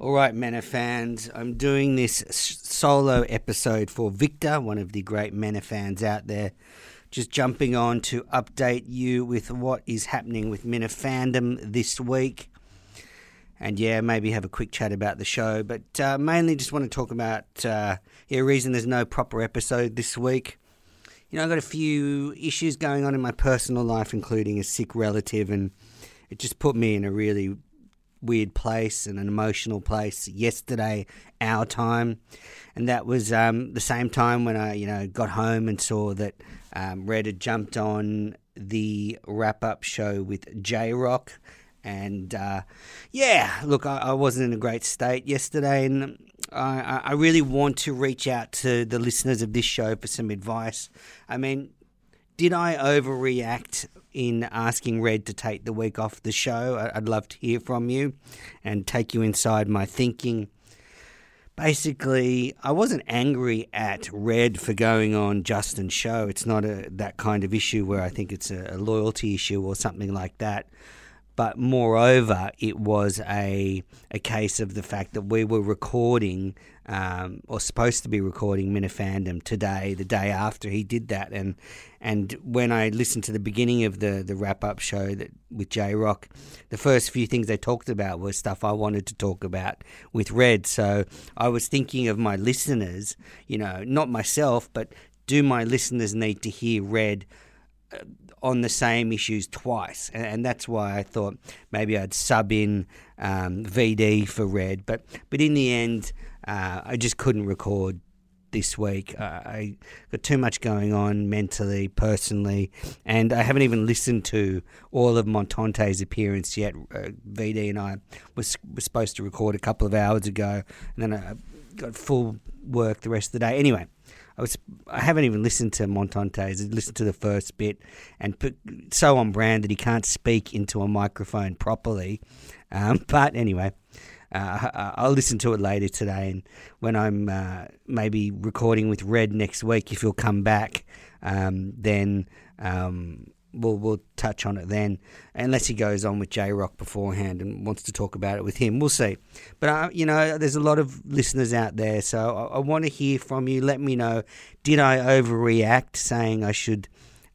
All right, Manor fans, I'm doing this solo episode for Victor, one of the great Manor fans out there. Just jumping on to update you with what is happening with Manor fandom this week. And yeah, maybe have a quick chat about the show, but uh, mainly just want to talk about uh, yeah, reason there's no proper episode this week. You know, I've got a few issues going on in my personal life, including a sick relative, and it just put me in a really weird place and an emotional place yesterday, our time, and that was um, the same time when I, you know, got home and saw that um, Red had jumped on the wrap up show with J Rock. And uh, yeah, look, I, I, wasn't in a great state yesterday, and I, I really want to reach out to the listeners of this show for some advice. I mean, did I overreact in asking Red to take the week off the show. I'd love to hear from you and take you inside my thinking. Basically, I wasn't angry at Red for going on Justin's show. It's not a, that kind of issue where I think it's a, a loyalty issue or something like that. But moreover, it was a, a case of the fact that we were recording um, or supposed to be recording Minifandom today, the day after he did that. And and when I listened to the beginning of the, the wrap up show that with J Rock, the first few things they talked about were stuff I wanted to talk about with Red. So I was thinking of my listeners, you know, not myself, but do my listeners need to hear Red? On the same issues twice, and, that's why I thought maybe I'd sub in um, VD for Red, but but in the end, uh, I just couldn't record this week. Uh, I got too much going on mentally, personally, and I haven't even listened to all of Montante's appearance yet. Uh, VD and I was were supposed to record a couple of hours ago, and then I got full work the rest of the day. Anyway. I was I haven't even listened to Montante's. I listened to the first bit, and put, so on brand that he can't speak into a microphone properly. Um, but anyway, uh, I'll listen to it later today, and when I'm uh, maybe recording with Red next week, if he'll come back, um, then um, we'll we'll touch on it then. Unless he goes on with J Rock beforehand and wants to talk about it with him, we'll see. But uh, you know, there's a lot of listeners out there, so I, I want to hear from you. Let me know. Did I overreact, saying I should?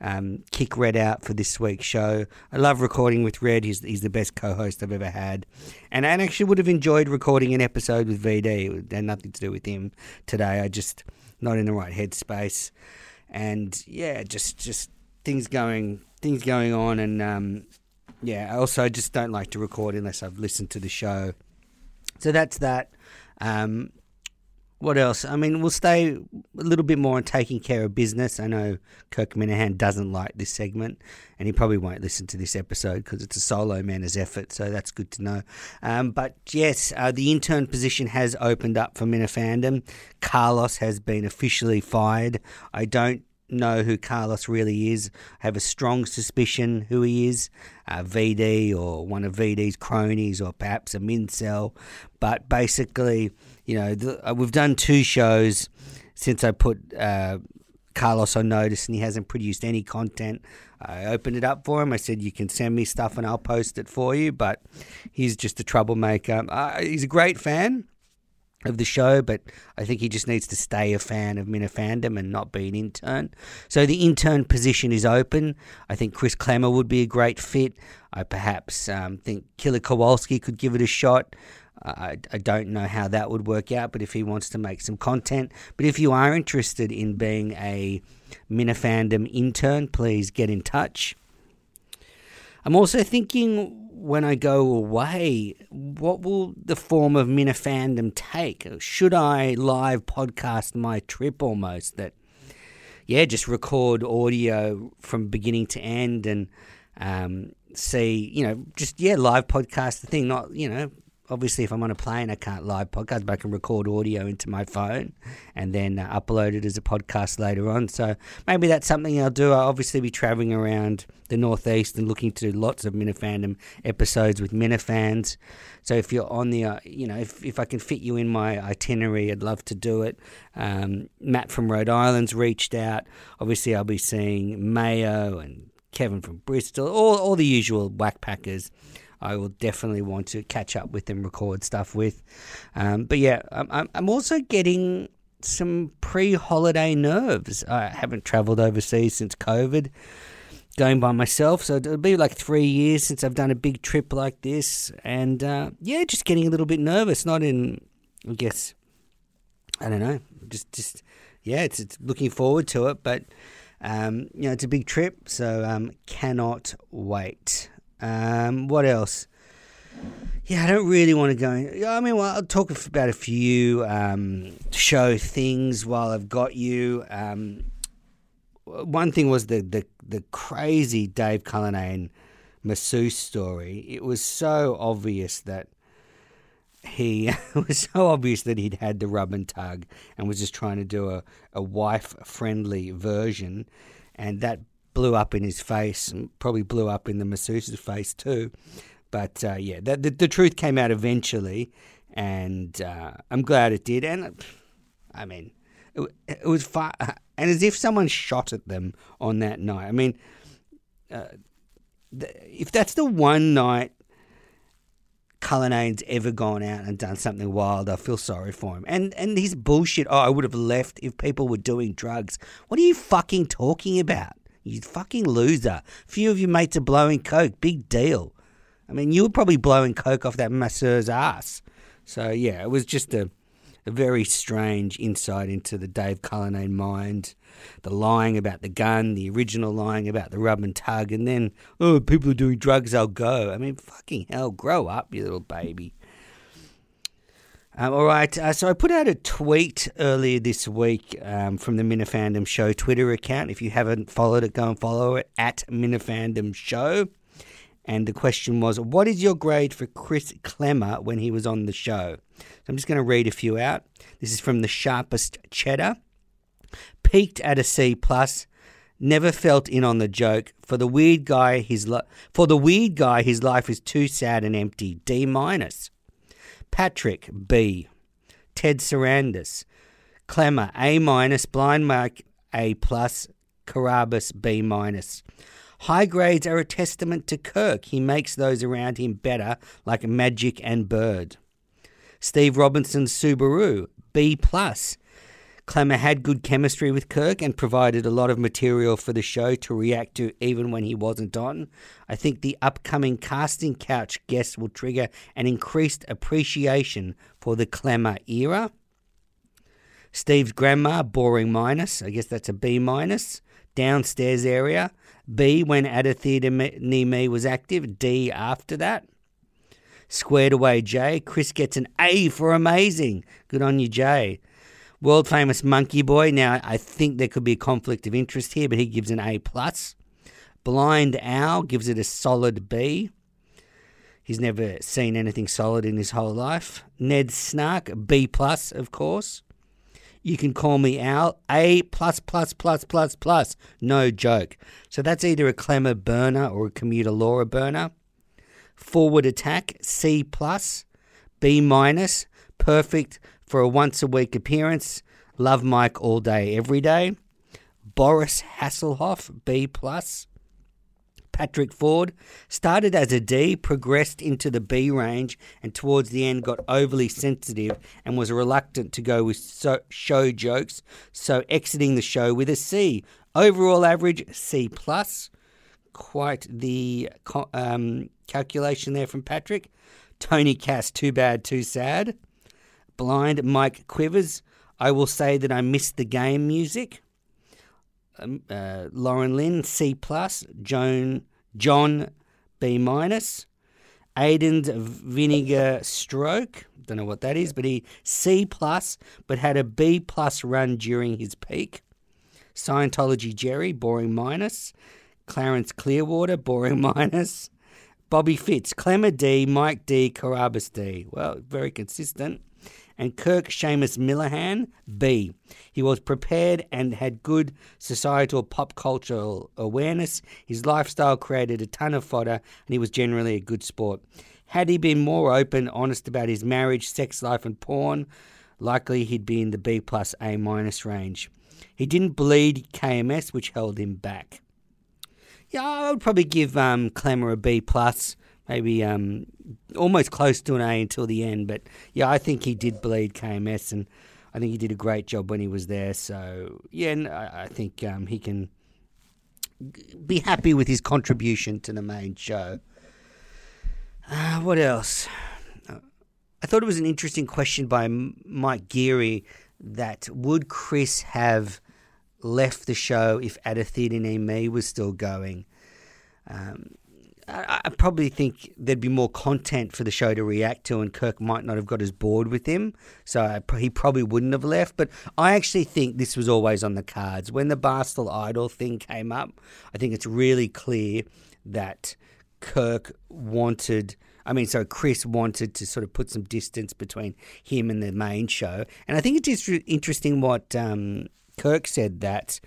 Um, kick Red out for this week's show. I love recording with Red. He's, he's the best co-host I've ever had, and I actually would have enjoyed recording an episode with VD. It had nothing to do with him today. I just not in the right headspace, and yeah, just just things going things going on, and um, yeah, I also just don't like to record unless I've listened to the show. So that's that. Um, what else? I mean, we'll stay a little bit more on taking care of business. I know Kirk Minihane doesn't like this segment, and he probably won't listen to this episode because it's a solo man's effort, so that's good to know. Um, but yes, uh, the intern position has opened up for Minifandom. Carlos has been officially fired. I don't know who Carlos really is. I have a strong suspicion who he is, uh, VD or one of VD's cronies or perhaps a Mincel. But basically, you know, the, uh, we've done two shows since I put uh, Carlos on notice and he hasn't produced any content. I opened it up for him. I said, You can send me stuff and I'll post it for you. But he's just a troublemaker. Uh, he's a great fan of the show, but I think he just needs to stay a fan of Minifandom and not be an intern. So the intern position is open. I think Chris Klemmer would be a great fit. I perhaps um, think Killer Kowalski could give it a shot. I, I don't know how that would work out, but if he wants to make some content. But if you are interested in being a Minifandom intern, please get in touch. I'm also thinking when I go away, what will the form of Minifandom take? Should I live podcast my trip almost? That, yeah, just record audio from beginning to end and um, see, you know, just, yeah, live podcast the thing, not, you know, obviously, if I'm on a plane, I can't live podcast, but I can record audio into my phone and then uh, upload it as a podcast later on. So maybe that's something I'll do. I'll obviously be traveling around the Northeast and looking to do lots of Minifandom episodes with Minifans. So if you're on the, uh, you know, if, if I can fit you in my itinerary, I'd love to do it. Um, Matt from Rhode Island's reached out. Obviously, I'll be seeing Mayo and Kevin from Bristol, all, all the usual whack packers. I will definitely want to catch up with and record stuff with. Um, but yeah, I'm, I'm also getting some pre-holiday nerves. I haven't travelled overseas since COVID, going by myself. So it'll be like three years since I've done a big trip like this, and uh, yeah, just getting a little bit nervous. Not in, I guess, I don't know, just just yeah, it's, it's looking forward to it, but um, you know, it's a big trip, so um, cannot wait. Um, what else? Yeah, I don't really want to go. In, I mean, well, I'll talk about a few um, show things while I've got you. Um, one thing was the, the, the crazy Dave Cullinane masseuse story. It was so obvious that he was so obvious that he'd had the rub and tug and was just trying to do a, a wife friendly version, and that blew up in his face and probably blew up in the masseuse's face too. But uh, yeah, the, the, the truth came out eventually, and uh, I'm glad it did. And I mean, it, it was far, and as if someone shot at them on that night. I mean, uh, the, if that's the one night Cullinane's ever gone out and done something wild, I feel sorry for him. And and his bullshit. Oh, I would have left if people were doing drugs. What are you fucking talking about? You fucking loser. Few of your mates are blowing coke. Big deal. I mean, you were probably blowing coke off that masseur's ass. So yeah, it was just a, a very strange insight into the Dave Cullinane mind. The lying about the gun, the original lying about the rub and tug, and then oh, people are doing drugs, I'll go. I mean, fucking hell, grow up, you little baby. Um, all right, uh, so I put out a tweet earlier this week um, from the Minifandom Show Twitter account. If you haven't followed it, go and follow it at Minifandom Show. And the question was, what is your grade for Chris Klemmer when he was on the show? So I'm just going to read a few out. This is from the sharpest cheddar. Peaked at a C plus. Never felt in on the joke. For the weird guy, his li- for the weird guy, his life is too sad and empty. D minus. Patrick, B. Ted Sarandis. Klemmer, A minus. Blind Mike, A plus. Carabas, B minus. High grades are a testament to Kirk. He makes those around him better, like Magic and Bird. Steve Robinson, Subaru, B plus. Klemmer had good chemistry with Kirk and provided a lot of material for the show to react to even when he wasn't on. I think the upcoming casting couch guest will trigger an increased appreciation for the Klemmer era. Steve's grandma, boring minus. I guess that's a B minus. Downstairs area. B when at a theatre near me was active. D after that. Squared away J. Chris gets an A for amazing. Good on you, Jay. World famous Monkey Boy. Now I think there could be a conflict of interest here, but he gives an A plus. Blind Owl gives it a solid B. He's never seen anything solid in his whole life. Ned Snark, B plus, of course. You can call me Al, A plus plus plus plus plus. No joke. So that's either a Klemmer burner or a commuter Laura burner. Forward attack, C plus, B minus, perfect for a once a week appearance. Love Mike all day, every day. Boris Hasselhoff, B plus. Patrick Ford started as a D, progressed into the B range, and towards the end got overly sensitive and was reluctant to go with so- show jokes, so exiting the show with a C. Overall average C plus. Quite the um, calculation there from Patrick. Tony Cass, too bad, too sad. Blind Mike Quivers. I will say that I missed the game music. Um, uh, Lauren Lynn C plus. Joan John B minus. Aiden's vinegar stroke. Don't know what that is, but he C plus, but had a B plus run during his peak. Scientology Jerry, boring minus. Clarence Clearwater, boring minus. Bobby Fitz, Klemmer D, Mike D, Carabas D. Well, very consistent and Kirk Seamus Minihane, B. He was prepared and had good societal pop cultural awareness. His lifestyle created a ton of fodder, and he was generally a good sport. Had he been more open, honest about his marriage, sex life, and porn, likely he'd be in the B plus A minus range. He didn't bleed KMS, which held him back. Yeah, I would probably give um, Klemmer a B plus maybe um, almost close to an A until the end. But yeah, I think he did bleed KMS, and I think he did a great job when he was there. So yeah, and I, I think um, he can be happy with his contribution to the main show. Uh, what else? I thought it was an interesting question by Mike Geary that would Chris have left the show if Adethidine Me was still going? Um, I, probably think there'd be more content for the show to react to, and Kirk might not have got as bored with him, so I, he probably wouldn't have left. But I actually think this was always on the cards. When the Barstool Idol thing came up, I think it's really clear that Kirk wanted. I mean, so Chris wanted to sort of put some distance between him and the main show, and I think it's just interesting what um, Kirk said that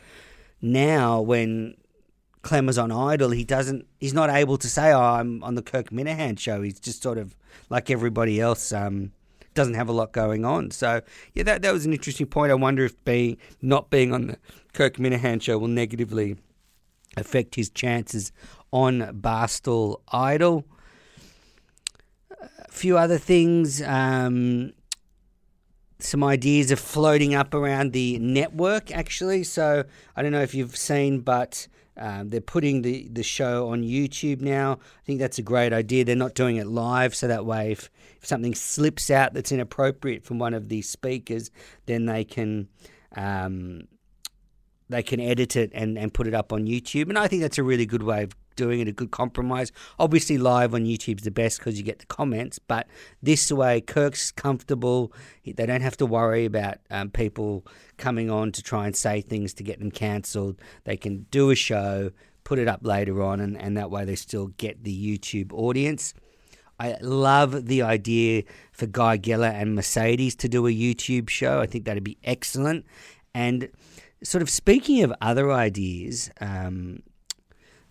now when Clem was on Idol, he doesn't. He's not able to say, "Oh, I'm on the Kirk Minihane show." He's just sort of like everybody else. Um, doesn't have a lot going on. So yeah, that that was an interesting point. I wonder if being not being on the Kirk Minihane show will negatively affect his chances on Barstool Idol. A few other things. Um, some ideas are floating up around the network actually. So I don't know if you've seen, but um, they're putting the, the show on YouTube now. I think that's a great idea. They're not doing it live, so that way, if, if something slips out that's inappropriate from one of these speakers, then they can um, they can edit it and, and put it up on YouTube. And I think that's a really good way of doing it, a good compromise. Obviously, live on YouTube's the best because you get the comments, but this way, Kirk's comfortable. They don't have to worry about um, people coming on to try and say things to get them cancelled. They can do a show, put it up later on, and, and that way they still get the YouTube audience. I love the idea for Guy Geller and Mercedes to do a YouTube show. I think that'd be excellent. And sort of speaking of other ideas, um,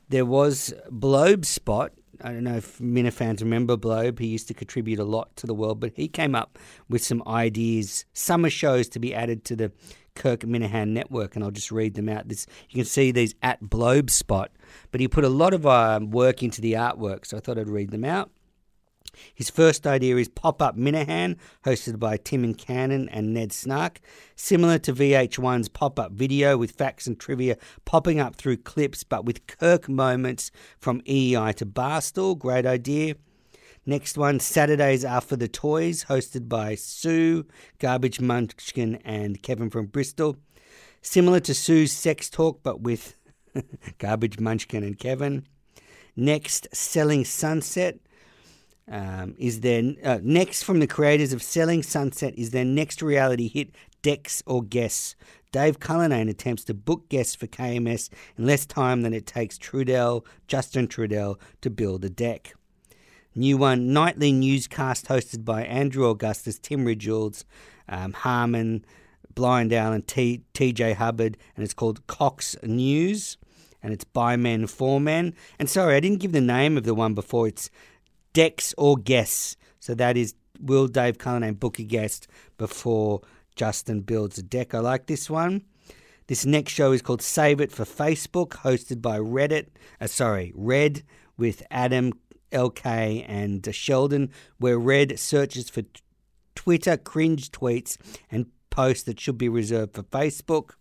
there was Blobe Spot. I don't know if Minna fans remember Blobe. He used to contribute a lot to the world, but he came up with some ideas, summer shows to be added to the Kirk Minihane network, and I'll just read them out. This you can see these at Blobe Spot, but he put a lot of uh, work into the artwork, so I thought I'd read them out. His first idea is Pop Up Minihane, hosted by Tim and Cannon and Ned Snark. Similar to VH1's pop up video with facts and trivia popping up through clips, but with Kirk moments from EEI to Barstool. Great idea. Next one, Saturdays are for the toys, hosted by Sue, Garbage Munchkin, and Kevin from Bristol. Similar to Sue's Sex Talk, but with Garbage Munchkin and Kevin. Next, Selling Sunset, um, is their uh, next from the creators of Selling Sunset is their next reality hit Decks or Guests. Dave Cullinane attempts to book guests for KMS in less time than it takes Trudell, Justin Trudell, to build a deck. New one, nightly newscast hosted by Andrew Augustus, Tim Ridgeolds, um, Harmon, Blind Allen, T- TJ Hubbard, and it's called Cox News, and it's by men for men. And sorry, I didn't give the name of the one before. It's decks or guests. So that is will Dave Cullinane book a guest before Justin builds a deck? I like this one. This next show is called Save It for Facebook, hosted by Reddit. Uh, sorry, Red with Adam, LK, and Sheldon, where Red searches for Twitter cringe tweets and posts that should be reserved for Facebook.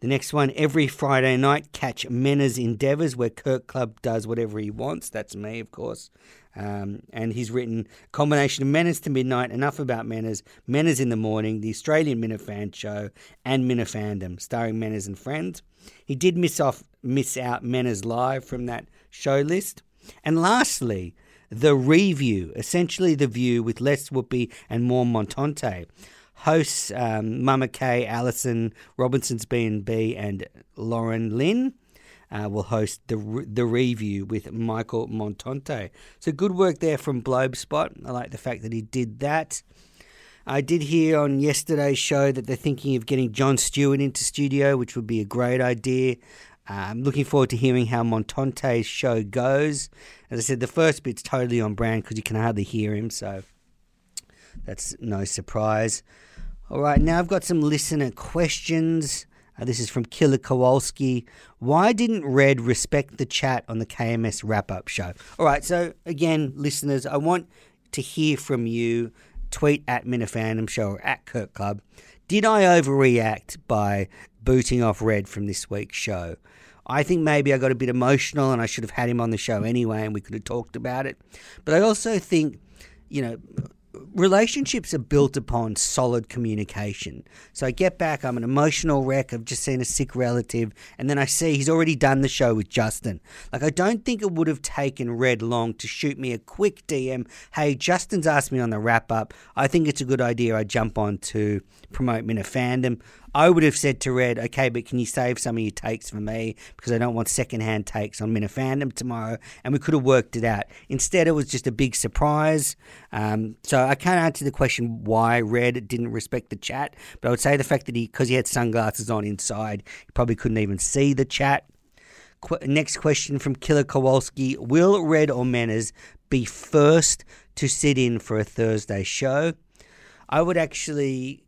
The next one, every Friday night, catch Mena's Endeavours, where Kirk Club does whatever he wants. That's me, of course. Um, and he's written combination of Menace to Midnight, Enough About Menace, Menace in the Morning, the Australian Minifan Show, and Minifandom, starring Menace and friends. He did miss off miss out Menace Live from that show list. And lastly, the review, essentially the view with less Whoopi and more Montante. Hosts um, Mama Kay, Allison, Robinson's B&B, and Lauren Lynn uh, will host the the review with Michael Montante. So good work there from Blobespot. I like the fact that he did that. I did hear on yesterday's show that they're thinking of getting Jon Stewart into studio, which would be a great idea. Uh, I'm looking forward to hearing how Montante's show goes. As I said, the first bit's totally on brand because you can hardly hear him, so that's no surprise. All right, now I've got some listener questions. Uh, this is from Killer Kowalski. Why didn't Red respect the chat on the KMS wrap up show? All right, so again, listeners, I want to hear from you. Tweet at Minifandom Show or at Kirk Club. Did I overreact by booting off Red from this week's show? I think maybe I got a bit emotional and I should have had him on the show anyway and we could have talked about it. But I also think, you know, relationships are built upon solid communication. So I get back, I'm an emotional wreck. I've just seen a sick relative, and then I see he's already done the show with Justin. Like, I don't think it would have taken Red long to shoot me a quick DM. Hey, Justin's asked me on the wrap up. I think it's a good idea I jump on to promote Minna fandom. I would have said to Red, okay, but can you save some of your takes for me because I don't want secondhand takes on Minna fandom tomorrow, and we could have worked it out. Instead, it was just a big surprise. Um, so I can't answer the question why Red didn't respect the chat, but I would say the fact that he, because he had sunglasses on inside, he probably couldn't even see the chat. Qu- next question from Killer Kowalski: Will Red or Manners be first to sit in for a Thursday show? I would actually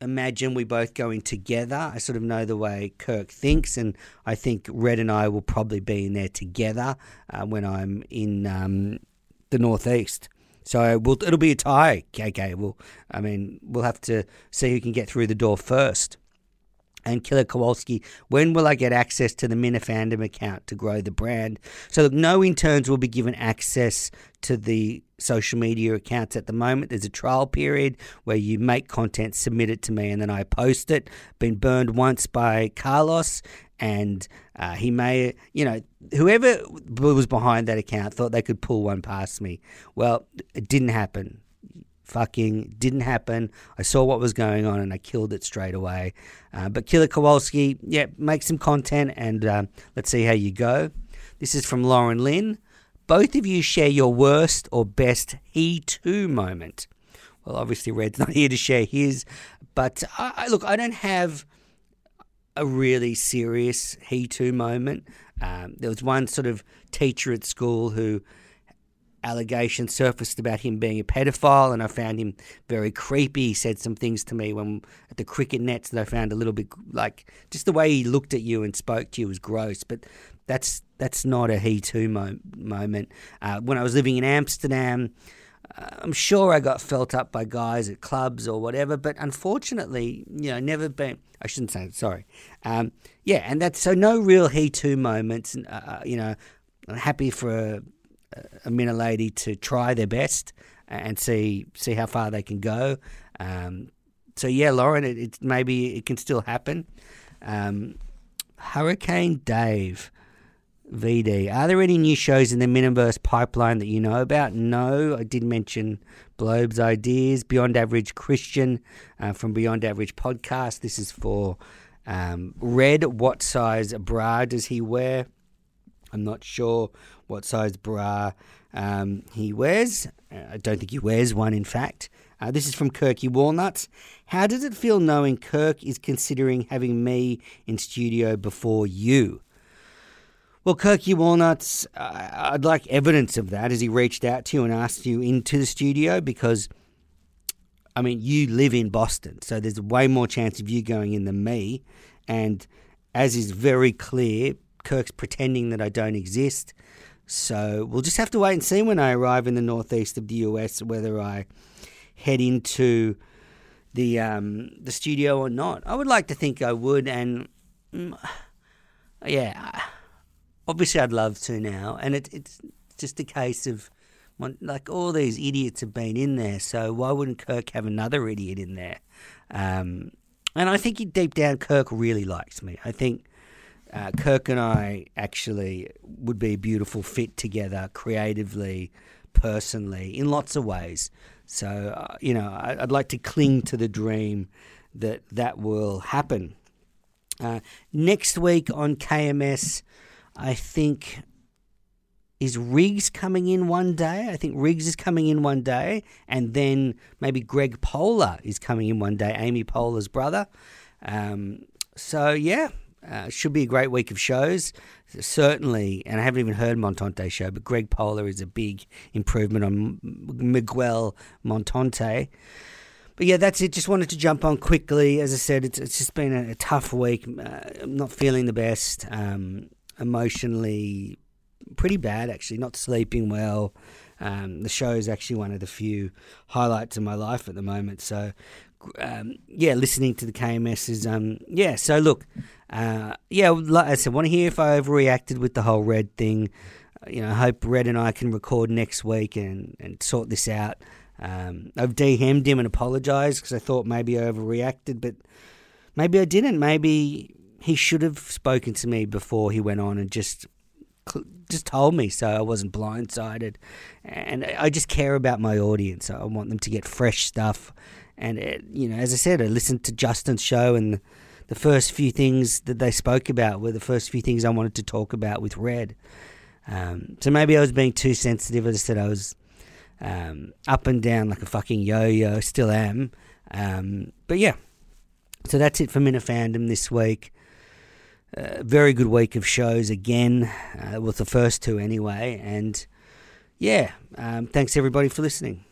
imagine we both going together. I sort of know the way Kirk thinks, and I think Red and I will probably be in there together uh, when I'm in um, the northeast. So we'll, it'll be a tie, KK. We'll, I mean, we'll have to see who can get through the door first and Killer Kowalski, when will I get access to the Minifandom account to grow the brand? So, look, no interns will be given access to the social media accounts at the moment. There's a trial period where you make content, submit it to me, and then I post it. Been burned once by Carlos, and uh, he may, you know, whoever was behind that account thought they could pull one past me. Well, it didn't happen fucking didn't happen. I saw what was going on and I killed it straight away. Uh, but Killer Kowalski, yeah, make some content and uh, let's see how you go. This is from Lauren Lynn. Both of you share your worst or best he too moment. Well, obviously, Red's not here to share his, but I, I, look, I don't have a really serious he too moment. Um, there was one sort of teacher at school who allegations surfaced about him being a pedophile, and I found him very creepy. He said some things to me when at the cricket nets that I found a little bit like just the way he looked at you and spoke to you was gross. But that's that's not a he too mo- moment. Uh, when I was living in Amsterdam. Uh, I'm sure I got felt up by guys at clubs or whatever, but unfortunately, you know, never been. I shouldn't say sorry. Um, yeah, and that's so no real he too moments. Uh, uh, you know, I'm happy for a Minna lady to try their best and see see how far they can go. Um, so yeah, Lauren, it, it, maybe it can still happen. Um, Hurricane Dave. VD. Are there any new shows in the Miniverse pipeline that you know about? No, I did mention Blobe's Ideas, Beyond Average Christian uh, from Beyond Average Podcast. This is for um, Red. What size bra does he wear? I'm not sure what size bra um, he wears. Uh, I don't think he wears one, in fact. Uh, this is from Kirky Walnuts. How does it feel knowing Kirk is considering having me in studio before you? Well, Kirky Walnuts, uh, I'd like evidence of that as he reached out to you and asked you into the studio because, I mean, you live in Boston, so there's way more chance of you going in than me. And as is very clear, Kirk's pretending that I don't exist. So we'll just have to wait and see when I arrive in the northeast of the US whether I head into the um, the studio or not. I would like to think I would, and mm, yeah, obviously I'd love to now. And it, it's just a case of like all these idiots have been in there, so why wouldn't Kirk have another idiot in there? Um, and I think deep down, Kirk really likes me. I think uh, Kirk and I actually would be a beautiful fit together creatively, personally, in lots of ways. So, uh, you know, I, would like to cling to the dream that that will happen. Uh, next week on KMS, I think is Riggs coming in one day. I think Riggs is coming in one day, and then maybe Greg Poehler is coming in one day, Amy Poehler's brother. Um, so yeah, uh, should be a great week of shows. Certainly, and I haven't even heard Montante's show, but Greg Poehler is a big improvement on Miguel Montante. but yeah, that's it. Just wanted to jump on quickly. As I said, it's, it's just been a, a tough week. Uh, I'm not feeling the best. Um, emotionally, pretty bad actually. Not sleeping well. Um, the show is actually one of the few highlights of my life at the moment. So, um, yeah, listening to the KMS is um, yeah. So look, uh, yeah, like I said, want to hear if I overreacted with the whole red thing. Uh, you know, hope Red and I can record next week and, and sort this out. Um, I've DM'd him and apologised because I thought maybe I overreacted, but maybe I didn't. Maybe he should have spoken to me before he went on and just just told me so I wasn't blindsided. And I just care about my audience. I want them to get fresh stuff. And it, you know, as I said, I listened to Justin's show, and the first few things that they spoke about were the first few things I wanted to talk about with Red. Um, so maybe I was being too sensitive. I said, I was um, up and down like a fucking yo-yo. Still am. Um, but yeah, so that's it for Minifandom this week. Uh, very good week of shows again, uh, with the first two anyway. And yeah, um, thanks everybody for listening.